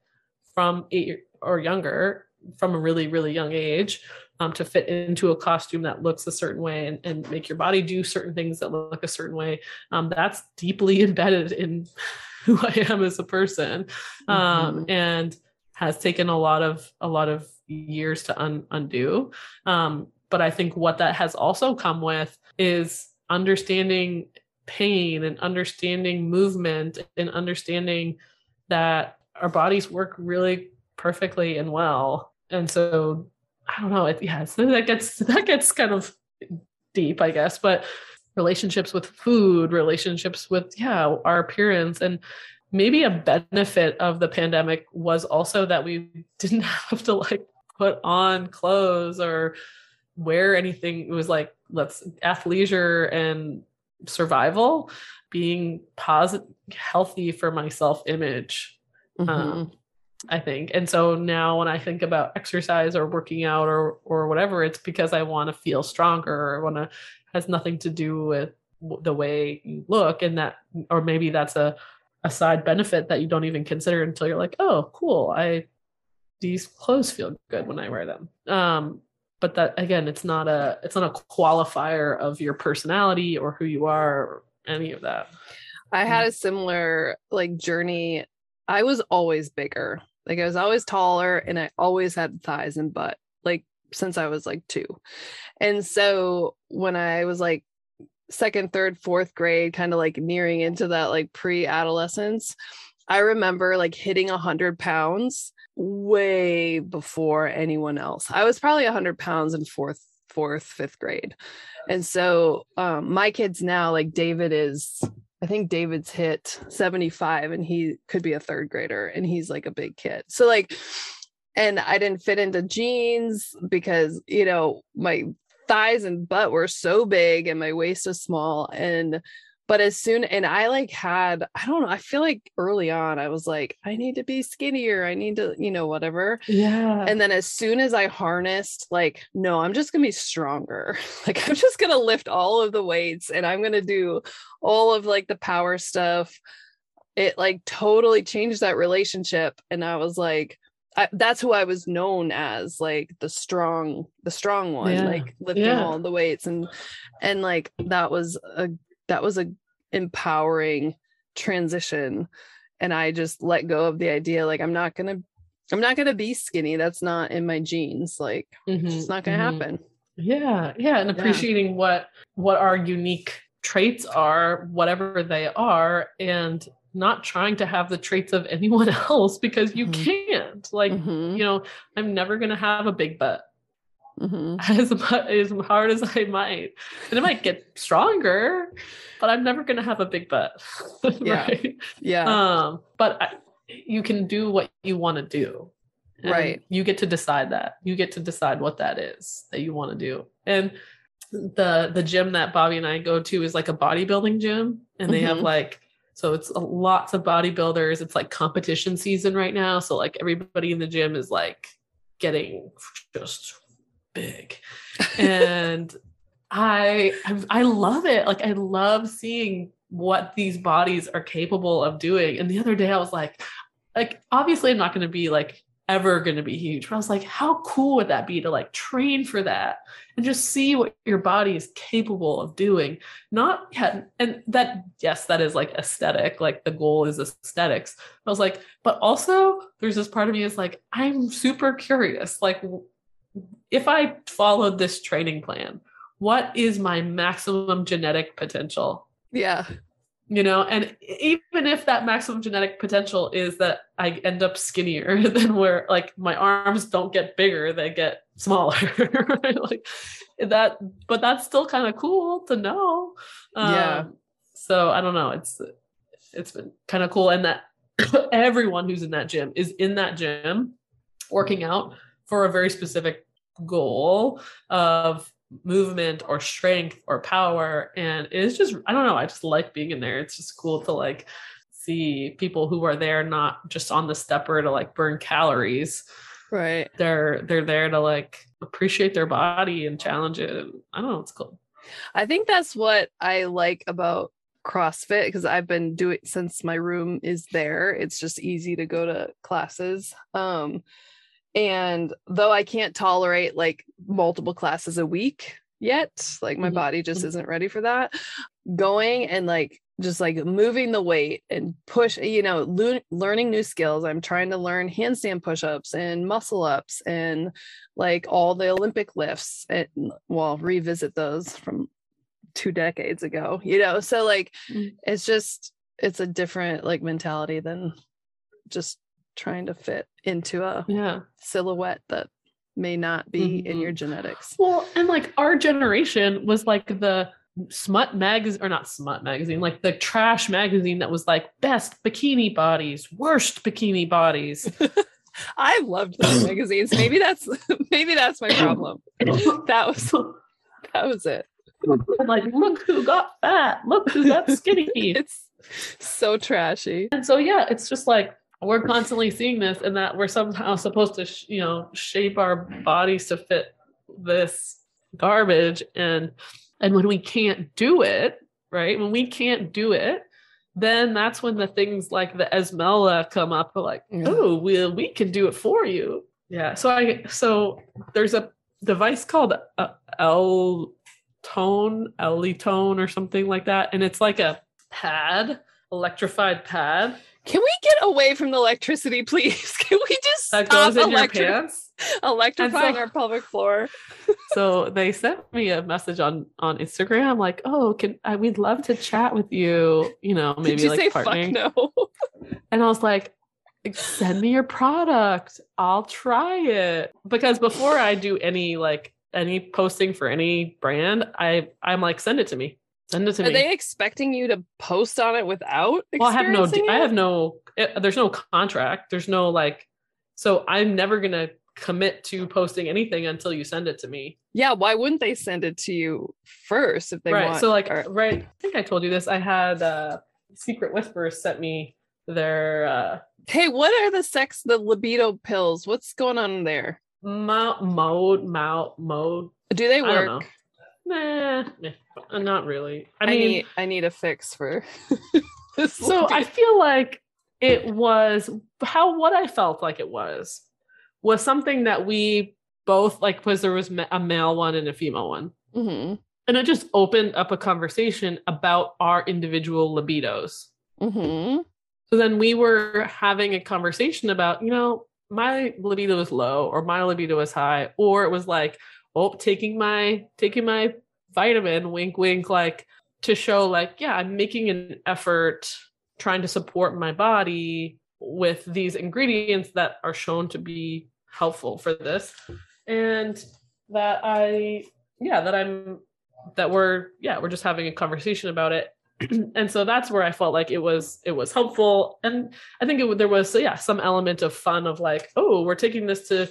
from eight or younger, from a really, really young age, um, to fit into a costume that looks a certain way and, and make your body do certain things that look a certain way. Um, that's deeply embedded in who I am as a person, um, mm-hmm. and has taken a lot of a lot of years to un- undo. Um, but I think what that has also come with is understanding pain and understanding movement and understanding that our bodies work really perfectly and well. And so I don't know. It, yeah, so that gets that gets kind of deep, I guess. But relationships with food, relationships with yeah, our appearance, and maybe a benefit of the pandemic was also that we didn't have to like put on clothes or wear anything. It was like let's athleisure and survival, being positive, healthy for my self image. Mm-hmm. Um, I think. And so now when I think about exercise or working out or or whatever, it's because I want to feel stronger or want to has nothing to do with the way you look and that or maybe that's a a side benefit that you don't even consider until you're like, "Oh, cool. I these clothes feel good when I wear them." Um but that again, it's not a it's not a qualifier of your personality or who you are or any of that. I had a similar like journey I was always bigger. Like I was always taller and I always had thighs and butt, since I was like two. And so when I was like second, third, fourth grade, kind of like nearing into that like pre adolescence, I remember like hitting a hundred pounds way before anyone else. I was probably a hundred pounds in fourth, fourth, fifth grade. And so um, my kids now, like David is I think David's hit 75 and he could be a third grader and he's like a big kid. So like and I didn't fit into jeans because, you know, my thighs and butt were so big and my waist was small. And but as soon and i like had i don't know i feel like early on i was like i need to be skinnier. I need to you know whatever. Yeah. And then as soon as i harnessed like no i'm just gonna be stronger. Like i'm just gonna lift all of the weights and i'm gonna do all of like the power stuff. It like totally changed that relationship. And i was like I, that's who I was known as, like the strong, the strong one, yeah. like lifting yeah. all the weights, and and like that was a that was a empowering transition and i just let go of the idea like i'm not gonna i'm not gonna be skinny that's not in my genes like mm-hmm, it's not gonna mm-hmm. happen yeah yeah and appreciating yeah. what what our unique traits are whatever they are and not trying to have the traits of anyone else because you mm-hmm. can't like mm-hmm. you know i'm never gonna have a big butt Mhm. as as hard as I might, and it might get stronger, but I'm never gonna have a big butt, Yeah. right? Yeah. Um, but I, you can do what you want to do, Right. You get to decide that. You get to decide what that is that you want to do, and the the gym that Bobby and I go to is like a bodybuilding gym, and they have Mhm. like so it's a- lots of bodybuilders. It's like competition season right now, so like everybody in the gym is like getting just big, and I I I love it. Like I love seeing what these bodies are capable of doing. And the other day I was like, like obviously I'm not going to be like ever going to be huge, but I was like, how cool would that be to like train for that and just see what your body is capable of doing? Not yeah, and that yes, that is like aesthetic. Like the goal is aesthetics. I was like, but also there's this part of me is like, I'm super curious. Like if I followed this training plan, what is my maximum genetic potential? yeah. You know, and even if that maximum genetic potential is that I end up skinnier than where like my arms don't get bigger, they get smaller. right? Like that, but that's still kind of cool to know. Yeah. Um, so I don't know. It's it's been kind of cool. And that everyone who's in that gym is in that gym working out for a very specific goal of movement or strength or power and it's just i don't know i just like being in there it's just cool to like see people who are there not just on the stepper to like burn calories Right. they're they're there to like appreciate their body and challenge it and i don't know it's cool I think that's what I like about CrossFit because I've been doing since my room is there. It's just easy to go to classes. Um and though I can't tolerate like multiple classes a week yet, like my Mhm. body just Mhm. isn't ready for that. Going and like just like moving the weight and push, you know, lear- learning new skills. I'm trying to learn handstand push-ups and muscle ups and like all the Olympic lifts and well, revisit those from two decades ago, you know. So like Mm. it's just it's a different like mentality than just trying to fit into a yeah silhouette that may not be in Mhm. your genetics. Well, and like our generation was like the smut magazine or not smut magazine, like the trash magazine that was like best bikini bodies, worst bikini bodies. I loved those magazines. Maybe that's maybe that's my problem. That was that was it. like, look who got fat, look who got skinny. It's so trashy. and so yeah, it's just like we're constantly seeing this and that we're somehow supposed to, sh- you know, shape our bodies to fit this garbage and and when we can't do it, right? When we can't do it, then that's when the things like the Emsella come up like, Yeah. oh, we we can do it for you. Yeah. So I so there's a device called uh, L tone, l Tone or something like that. And it's like a pad, electrified pad Can we get away from the electricity, please? Can we just that stop goes in your pants. electrifying so- our pelvic floor? so they sent me a message on on Instagram like, "Oh, can I, we'd love to chat with you, you know, maybe Did you like say partnering." fuck no? And I was like, "Send me your product. I'll try it." Because before I do any like any posting for any brand, I I'm like, "Send it to me. Send it to Are me." they expecting you to post on it without? well, I have no experiencing I have no it, there's no contract. There's no like so I'm never to commit to posting anything until you send it to me. Yeah, why wouldn't they send it to you first if they right. want? so like or- right, I think I told you this. I had uh Secret Whispers sent me their uh hey, what are the sex, the libido pills? What's going on there? mo- mode mount mode. Do they I don't know. work? Nah, nah, not really. I I, mean, need I need a fix for this. so I feel like it was how what I felt like it was was something that we both like because there was a male one and a female one. Mhm, And it just opened up a conversation about our individual libidos. mhm. So then we were having a conversation about, you know, my libido is low or my libido is high, or it was like, oh, taking my taking my vitamin, wink, wink, like to show like, yeah, I'm making an effort trying to support my body with these ingredients that are shown to be helpful for this. And that I yeah, that I'm that we're yeah, we're just having a conversation about it. and so that's where I felt like it was it was helpful and I think it there was yeah, some element of fun of like, oh, we're taking this to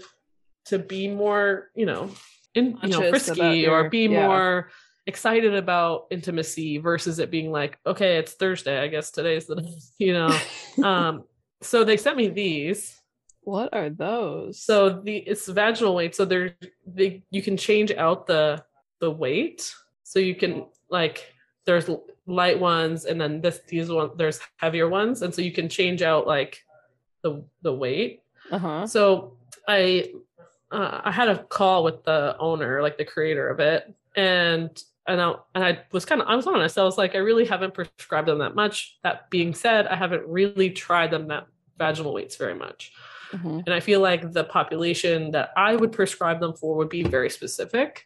to be more, you know, in you know, frisky or be yeah. more excited about intimacy versus it being like, okay, it's Thursday, I guess today's the you know. um so they sent me these What are those? so the it's vaginal weight. So there they you can change out the the weight. So you can like there's light ones and then this these one there's heavier ones and so you can change out like the the weight. uh-huh. So I uh, I had a call with the owner, like the creator of it, and and I and I was kind of I was honest. I was like, I really haven't prescribed them that much. That being said, I haven't really tried them that vaginal weights very much. Mhm. And I feel like the population that I would prescribe them for would be very specific.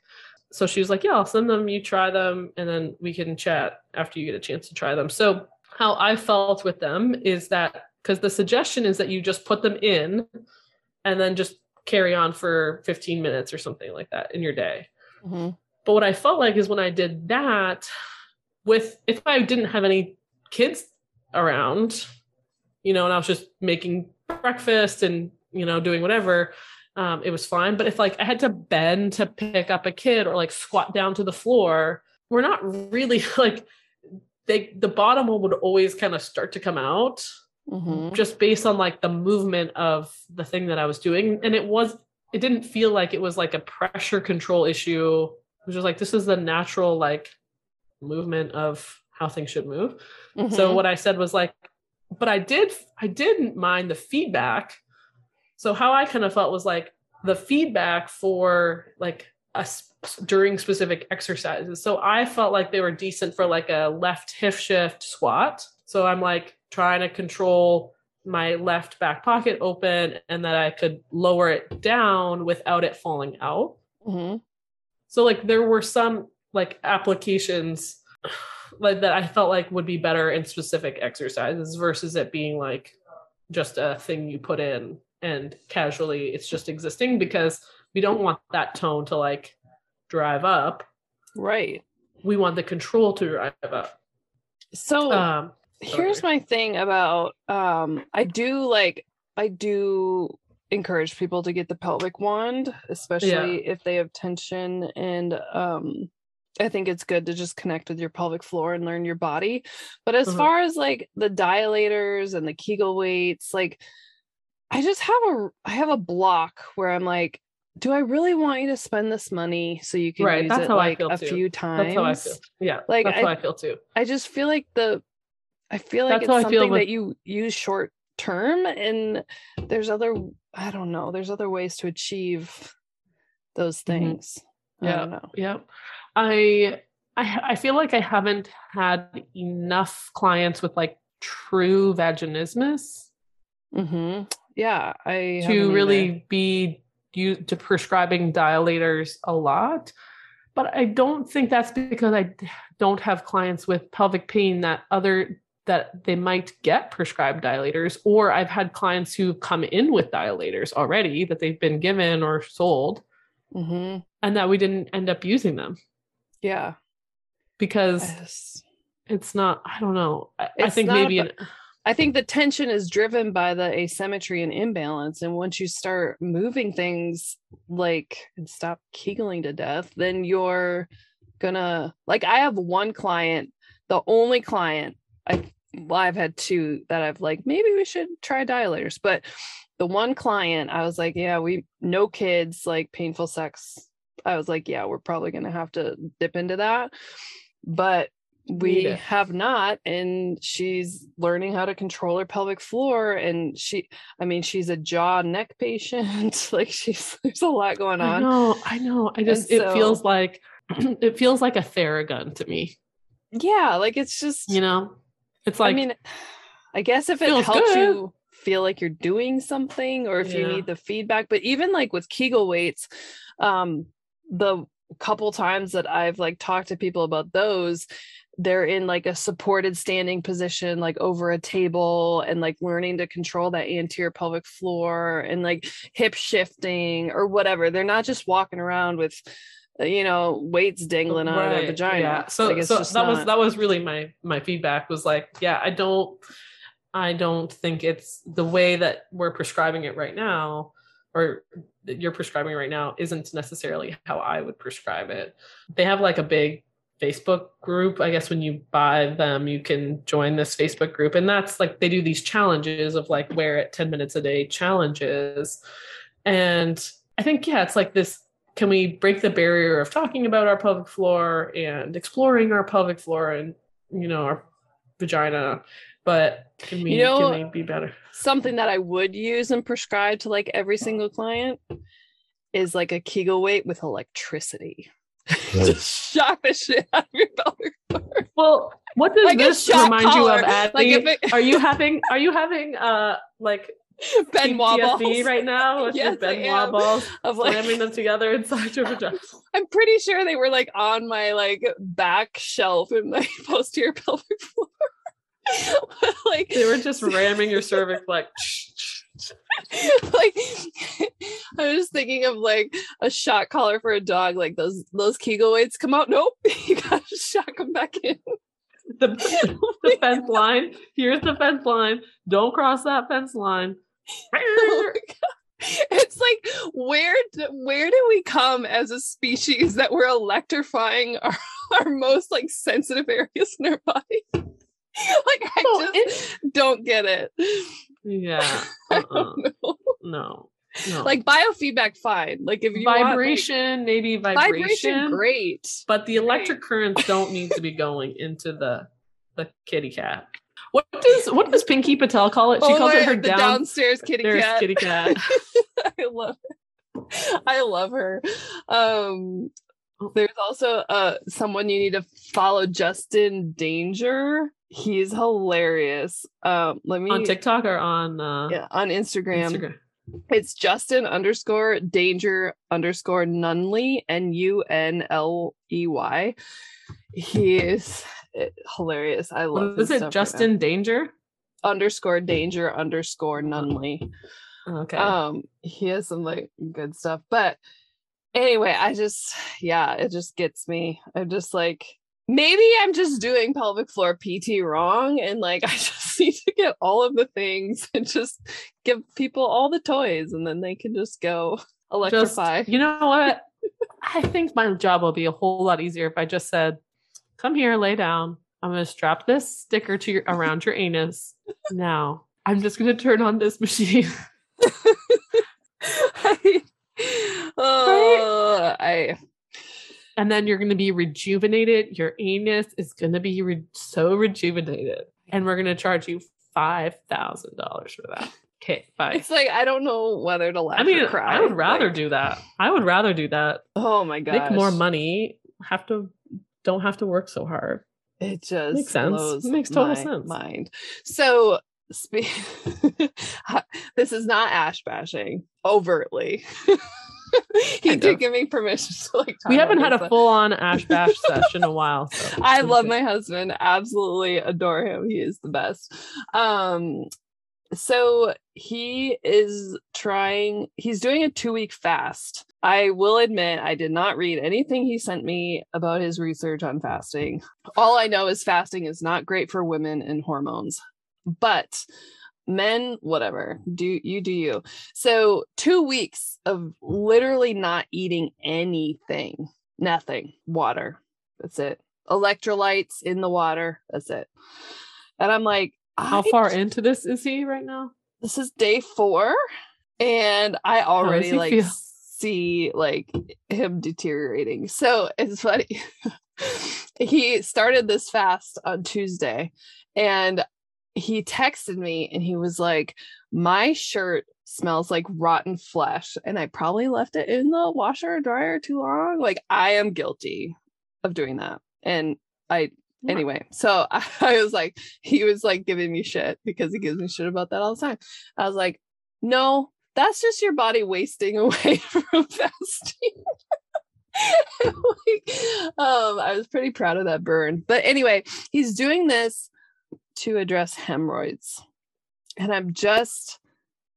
So she was like, Yeah, I'll send them, you try them, and then we can chat after you get a chance to try them. So, how I felt with them is that because the suggestion is that you just put them in and then just carry on for 15 minutes or something like that in your day. Mhm. But what I felt like is when I did that, with if I didn't have any kids around, you know, and I was just making breakfast and you know doing whatever, um, it was fine. But if like I had to bend to pick up a kid or like squat down to the floor, we're not really like they the bottom one would always kind of start to come out Mhm. just based on like the movement of the thing that I was doing. And it was, it didn't feel like it was like a pressure control issue. It was just like, this is the natural like movement of how things should move. So Mhm. what I said was like, but I did, I didn't mind the feedback. So how I kind of felt was like the feedback for like us during specific exercises. So I felt like they were decent for like a left hip shift squat. So I'm like trying to control my left back pocket open and that I could lower it down without it falling out. Mhm. So like there were some like applications like that I felt like would be better in specific exercises versus it being like just a thing you put in and casually it's just existing because we don't want that tone to like drive up. Right. We want the control to drive up. So Um here's my thing about um I do like I do encourage people to get the pelvic wand, especially if they have tension and um I think it's good to just connect with your pelvic floor and learn your body. But as Mhm. far as like the dilators and the Kegel weights, like I just have a I have a block where I'm like, do I really want you to spend this money so you can Right, use that's it how I like feel a too. few times? that's how I feel. Yeah. Like, that's I- how I feel too. I just feel like the I feel like That's it's something with- that you use short term and there's other I don't know, there's other ways to achieve those Mhm. things. I Yeah. don't know. Yeah. I I I feel like I haven't had enough clients with like true vaginismus Mm-hmm. Yeah, I to either. really be you to prescribing dilators a lot. But I don't think that's because I don't have clients with pelvic pain that other that they might get prescribed dilators or I've had clients who come in with dilators already that they've been given or sold Mhm. and that we didn't end up using them Yeah. because Yes. it's not i don't know i, I think maybe abo- I think the tension is driven by the asymmetry and imbalance. And once you start moving things like and stop kegling to death, then you're gonna like I have one client, the only client I well, I've had two that I've like, maybe we should try dilators. But the one client, I was like, yeah, we no kids, like painful sex. I was like, yeah, we're probably gonna have to dip into that. But we have not and she's learning how to control her pelvic floor and she i mean she's a jaw neck patient like she's there's a lot going on. i know i know i just And it feels like it feels like a theragun to me yeah like it's just you know it's like i mean i guess if it helps good. you feel like you're doing something or if you need the feedback but even like with kegel weights um the couple times that i've like talked to people about those they're in like a supported standing position like over a table and like learning to control that anterior pelvic floor and like hip shifting or whatever they're not just walking around with you know weights dangling out of their vagina Yeah. So, Like, so that was that was really my my feedback was like, yeah, I don't I don't think it's the way that we're prescribing it right now, or that you're prescribing right now isn't necessarily how I would prescribe it. They have like a big Facebook group. I guess when you buy them, you can join this Facebook group. And that's like they do these challenges of like wear it 10 minutes a day challenges. And I think, yeah, it's like this can we break the barrier of talking about our pelvic floor and exploring our pelvic floor and you know our vagina? But can we You know- can we be better? something that i would use and prescribe to like every single client is like a kegel weight with electricity. Just shock the shit out of your pelvic floor. Well what does like this shock remind you of Adley? like if it are you having are you having uh like PTSD balls right now with your Yes, Ben Wa am. of like slamming them together inside your vagina I'm pretty sure they were like on my like back shelf in my posterior pelvic floor. like they were just ramming your cervix like like I was thinking of like a shot collar for a dog, like those those Kegel weights come out. Nope, you gotta shock them back in. the, the fence line. Here's the fence line. Don't cross that fence line. Oh. It's like where do, where do we come as a species that we're electrifying our, our most like sensitive areas in our body? like I Well, just don't get it. yeah. Uh-uh. No. No. Like biofeedback, fine. Like if you want, like, vibration, maybe vibration, vibration, great. but the electric currents don't need to be going into the the kitty cat. What does what does Pinky Patel call it? She Oh calls my- it her down, downstairs kitty cat. kitty cat. I love it. I love her. Um there's also uh someone you need to follow Justin Danger. He's hilarious. Um let me on TikTok or on uh, yeah, on Instagram. Instagram. It's Justin underscore danger underscore Nunley N U N L E Y. He is eh, hilarious. I love his it? stuff right Justin Danger? underscore danger underscore Nunley. Okay. um he has some like good stuff but anyway i just yeah it just gets me i'm just like maybe i'm just doing pelvic floor pt wrong and like i just need to get all of the things and just give people all the toys and then they can just go Just- electrify you know what? I think my job will be a whole lot easier if I just said, "Come here, lay down. I'm going to strap this sticker to your around your anus. Now, I'm just going to turn on this machine." oh i and then you're going to be rejuvenated. Your anus is going to be re- so rejuvenated, and we're going to charge you five thousand dollars for that. Okay, bye. it's like i don't know whether to laugh I mean, or cry I would rather Like, do that. I would rather do that. oh my god Make more money. Have to don't have to work so hard. It just Makes sense. Makes total sense. Mind. So, spe- this is not ash bashing overtly. he Kind did of. give me permission to like. We haven't had a full on Ash Bash sesh in a while. So I love good. my husband. Absolutely adore him. He is the best. Um, so he is trying. He's doing a two week fast. I will admit I did not read anything he sent me about his research on fasting. All I know is fasting is not great for women and hormones, but men, whatever. Do you do you? So two weeks of literally not eating anything, nothing, water. That's it. Electrolytes in the water. That's it. And I'm like, How I- far into this is he right now? This is day four, and I already like feel? see like him deteriorating. So it's funny. he started this fast on Tuesday, and he texted me, and he was like, "My shirt." smells like rotten flesh and i probably left it in the washer or dryer too long like i am guilty of doing that and i Anyway so I, I was like he was like giving me shit because he gives me shit about that all the time i was like no that's just your body wasting away from fasting like, um, I was pretty proud of that burn. But anyway, he's doing this to address hemorrhoids. And I'm just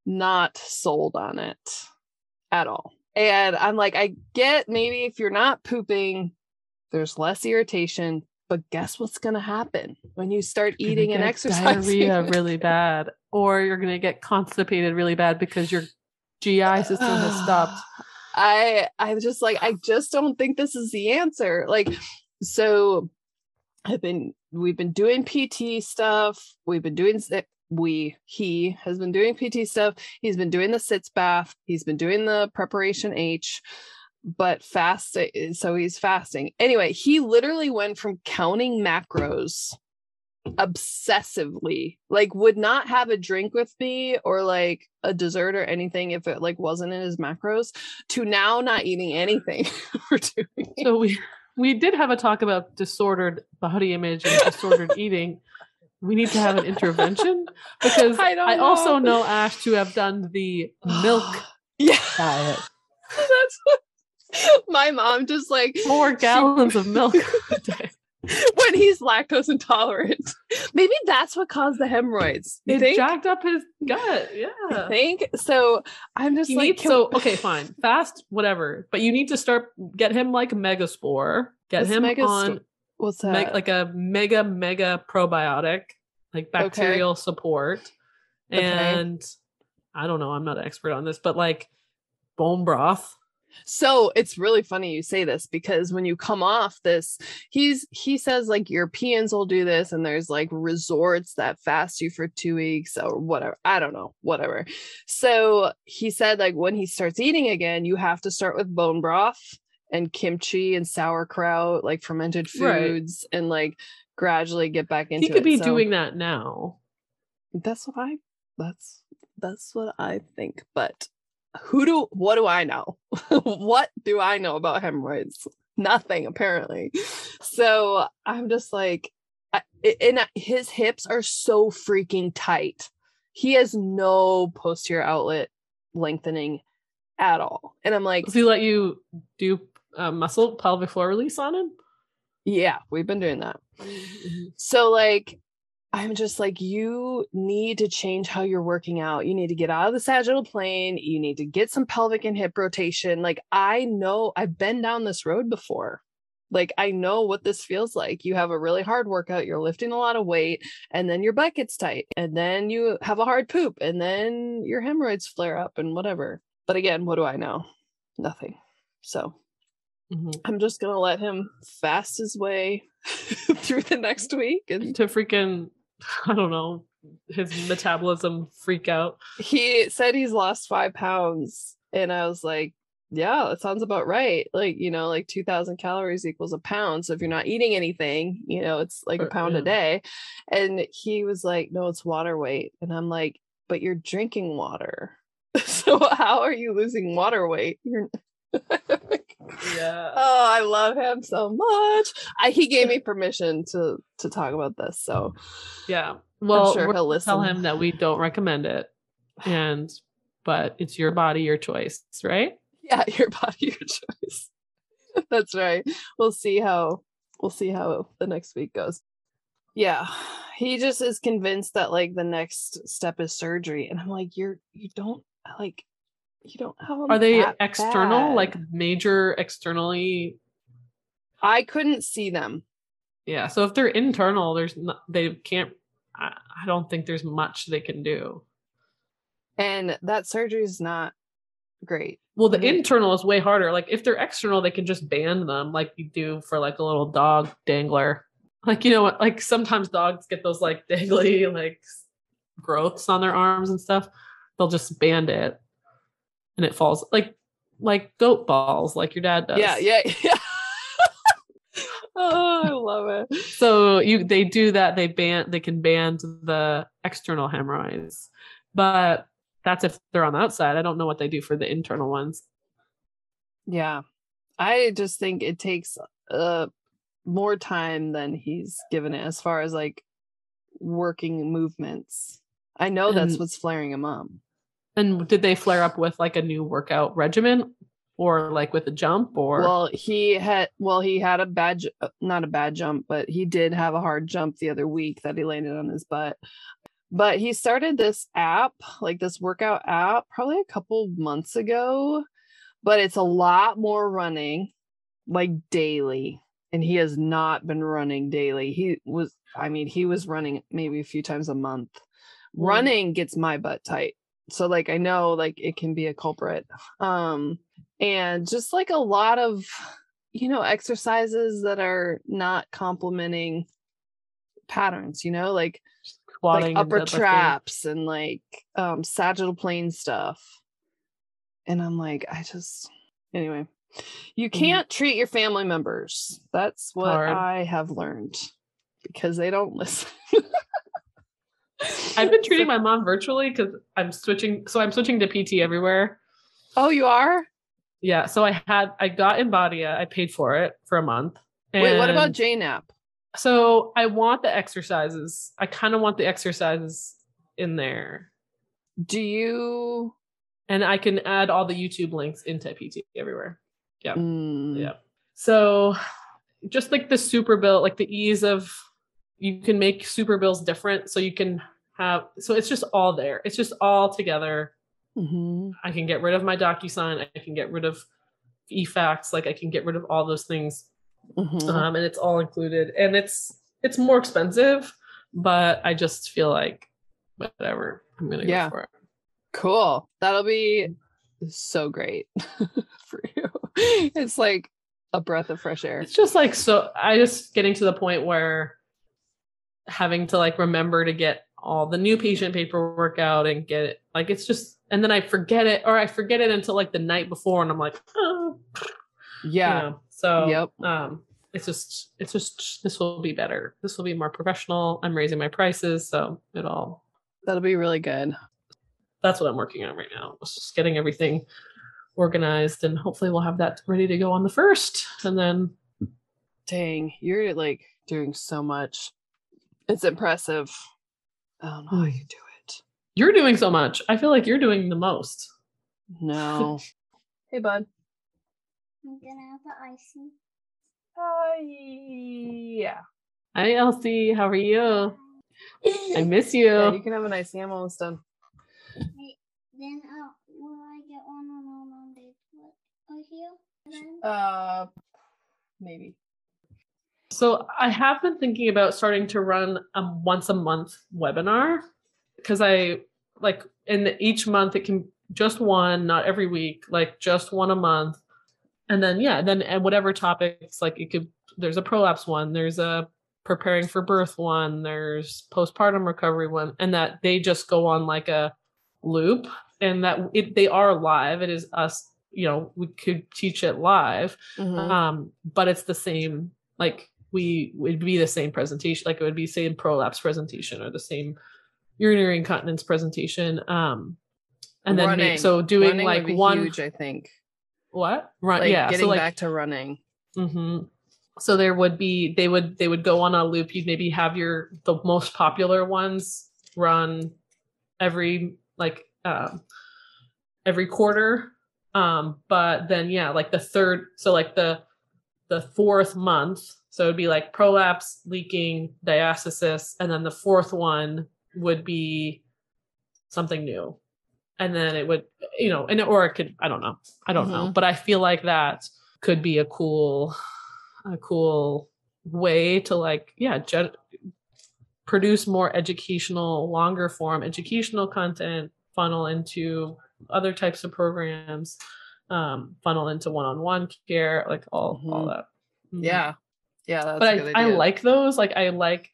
not sold on it at all. And I'm like, I get maybe if you're not pooping, there's less irritation. But guess what's going to happen when you start eating and exercising? diarrhea really bad, or you're gonna get constipated really bad because your GI system has stopped. I I just like I just don't think this is the answer. Like so I've been we've been doing PT stuff. We've been doing we he has been doing PT stuff. He's been doing the sitz bath. He's been doing the preparation H but fast eh, eh, so he's fasting. Anyway, he literally went from counting macros obsessively like would not have a drink with me or like a dessert or anything if it like wasn't in his macros to now not eating anything for two weeks. So we we did have a talk about disordered body image and disordered eating We need to have an intervention because I I, don't also know. know Ash to have done the milk yeah diet. that's what my mom just like Four gallons of milk. when he's lactose intolerant maybe that's what caused the hemorrhoids you It think jacked up his gut. Yeah. I think so i'm just You like need so okay, fine. Fast, whatever. But you need to start get him like Megaspore. Get him on what's that meg- like a mega mega probiotic, like bacterial support. Okay. And I don't know, I'm not an expert on this, but like bone broth. So it's really funny you say this because when you come off this, he's he says like Europeans will do this, and there's like resorts that fast you for two weeks or whatever. I don't know, whatever. So he said like when he starts eating again, you have to start with bone broth and kimchi and sauerkraut, like fermented Right. foods, and like gradually get back into He could it. be So doing that now. that's what I that's that's what I think. But who do what do I know? what do I know about hemorrhoids? Nothing apparently. So I'm just like I, and his hips are so freaking tight. He has no posterior outlet lengthening at all. And I'm like, Does he let you do uh, muscle pelvic floor release on him? yeah, we've been doing that. So like I'm just like you need to change how you're working out. You need to get out of the sagittal plane. You need to get some pelvic and hip rotation. Like I know I've been down this road before. Like I know what this feels like. You have a really hard workout, you're lifting a lot of weight, and then your butt gets tight, and then you have a hard poop, and then your hemorrhoids flare up and whatever. But again, what do I know? Nothing. So Mhm. I'm just gonna let him fast his way through the next week. And To freaking, I don't know, his metabolism freak out. he said he's lost five pounds. And I was like, yeah, that sounds about right. Like, you know, like 2000 calories equals a pound. So if you're not eating anything, you know, it's like a Uh, pound a day. And he was like, no, it's water weight. And I'm like, but you're drinking water. so how are you losing water weight? You're Yeah. Oh, I love him so much. I, he gave me permission to to talk about this. So Yeah. Well, sure we're he'll gonna tell him that we don't recommend it. And but it's your body, your choice, right? yeah, your body, your choice. That's right. We'll see how we'll see how the next week goes. Yeah. He just is convinced that like the next step is surgery. And I'm like, you're you don't like you don't have them Are they external, bad. like major externally? I couldn't see them. Yeah. So if they're internal, there's not, they can't. I, I don't think there's much they can do. And that surgery is not great. Well, the internal is way harder. Like if they're external, they can just band them, like you do for like a little dog dangler. Like you know what? Like sometimes dogs get those like dangly like growths on their arms and stuff. They'll just band it, and it falls like like goat balls, like your dad does. Yeah, yeah, yeah. oh, I love it. So you they do that. They ban they can band the external hemorrhoids, but that's if they're on the outside. I don't know what they do for the internal ones. Yeah. I just think it takes uh more time than he's given it as far as like working movements. I know that's And- what's flaring him up. And did they flare up with like a new workout regimen or like with a jump or Well, he had well, he had a bad, ju- uh, not a bad jump, but he did have a hard jump the other week that he landed on his butt. But he started this app, like this workout app, probably a couple months ago. But it's a lot more running, like daily, and he has not been running daily. He was, I mean, he was running maybe a few times a month. Mm. Running gets my butt tight. So like I know like it can be a culprit. Um and just like a lot of you know exercises that are not complementing patterns, you know, like squatting like upper deadlifting. traps and like um sagittal plane stuff. And I'm like, I just anyway. You Mhm. can't treat your family members. That's what hard. I have learned because they don't listen. I've been treating my mom virtually because I'm switching. So I'm switching to PT everywhere. Oh, you are? Yeah. So I had I got Embodia. I paid for it for a month. Wait, what about Jane App? So I want the exercises. I kind of want the exercises in there, Do you and I can add all the YouTube links into PT everywhere. Yeah. Mm, Yeah. So just like the super bill, like the ease of you can make super bills different. So you can have so it's just all there. It's just all together. mhm. I can get rid of my DocuSign. I can get rid of eFax. Like I can get rid of all those things, Mhm. um, and it's all included. And it's it's more expensive, but I just feel like whatever. I'm gonna Yeah. go for it. Cool. That'll be so great for you. It's like a breath of fresh air. It's just like so. I just getting to the point where having to like remember to get all the new patient paperwork out and get it like it's just and then I forget it or I forget it until like the night before and I'm like oh you Yeah. know. so Yep. um it's just it's just this will be better this will be more professional i'm raising my prices so it all That'll be really good. that's what i'm working on right now it's just getting everything organized and hopefully we'll have that ready to go on the first and then Dang, you're like doing so much. It's impressive. I don't know how you do it. you're doing so much i feel like you're doing the most No. hey, bud. I'm gonna have the icing. Uh, yeah. hi elsie how are you i miss you Yeah, you can have a icy. I'm almost done. Wait, then uh, will I get one on all Mondays? What? Oh, here? Then? Uh, maybe. So I have been thinking about starting to run a once a month webinar because I like in each month it can just one, not every week, like just one a month. And then yeah, then and whatever topics like it could there's a prolapse one, there's a preparing for birth one, there's postpartum recovery one, and that they just go on like a loop and that it they are live. It is us, you know, we could teach it live Mhm. um but it's the same like we would be the same presentation like it would be same prolapse presentation or the same urinary incontinence presentation um and then Running. make, so doing Running like one huge, I think. what right Like yeah getting so like back to running. hmm so there would be they would they would go on a loop you'd maybe have your the most popular ones run every like um every quarter um but then yeah like the third so like the the fourth month. So it'd be like prolapse leaking diastasis and then the fourth one would be something new. And then it would you know and or it could i don't know. I don't know. Mhm. but i feel like that could be a cool a cool way to like yeah gen- produce more educational longer form educational content funnel into other types of programs um funnel into one-on-one care like all all Mhm. that Mhm. Yeah. Yeah, that's but a good I, I like those like i like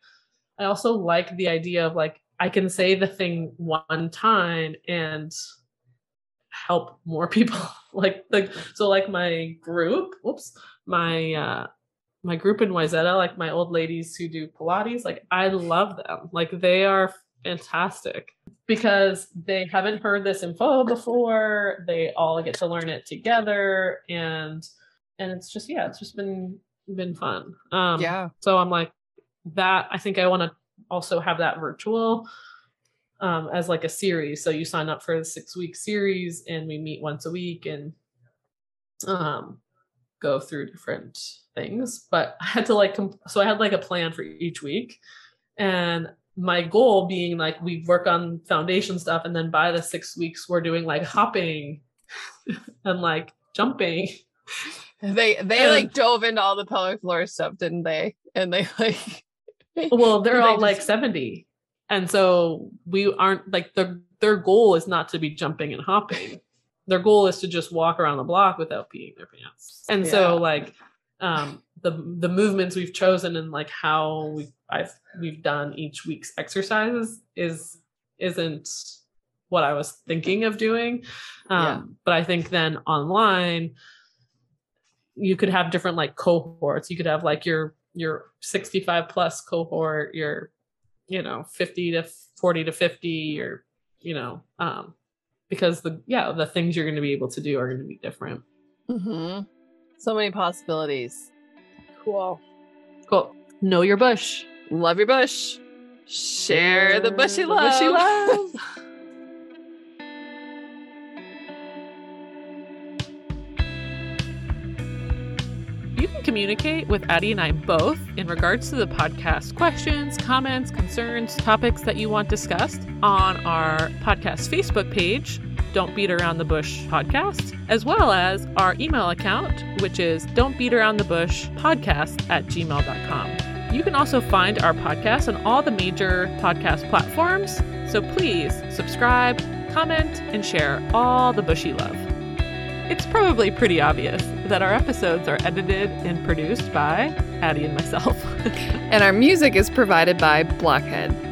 i also like the idea of like i can say the thing one time and help more people like like so like my group whoops my uh my group in Wayzata, like my old ladies who do Pilates, like I love them. Like they are fantastic because they haven't heard this info before. They all get to learn it together and and it's just yeah, it's just been been fun. Um yeah. so I'm like that I think I want to also have that virtual um as like a series. So you sign up for the 6 week series and we meet once a week and um, go through different things. But I had to like, comp- so I had like a plan for each week. And my goal being like, we work on foundation stuff. And then by the six weeks, we're doing like hopping and like jumping. They they And- like dove into all the pelvic floor stuff, didn't they? And they like Well, they're They all just- like 70. And so we aren't like their their goal is not to be jumping and hopping. Their goal is to just walk around the block without peeing their pants. And Yeah. so like um the the movements we've chosen and like how we I've we've done each week's exercises is isn't what I was thinking of doing. Um Yeah. but I think then online you could have different like cohorts. You could have like your your 65 plus cohort, your you know 50 to 40 to 50 or you know um because the yeah the things you're going to be able to do are going to be different Mhm. so many possibilities. Cool. cool know your bush Love your bush. Share the bushy The love. bushy love. You can communicate with Addie and I both in regards to the podcast questions, comments, concerns, topics that you want discussed on our podcast Facebook page, Don't Beat Around the Bush Podcast, as well as our email account, which is Don't Beat Around the Bush Podcast at gmail.com. You can also find our podcast on all the major podcast platforms, so please subscribe, comment, and share all the bushy love. It's probably pretty obvious that our episodes are edited and produced by Addie and myself. And our music is provided by Blockhead.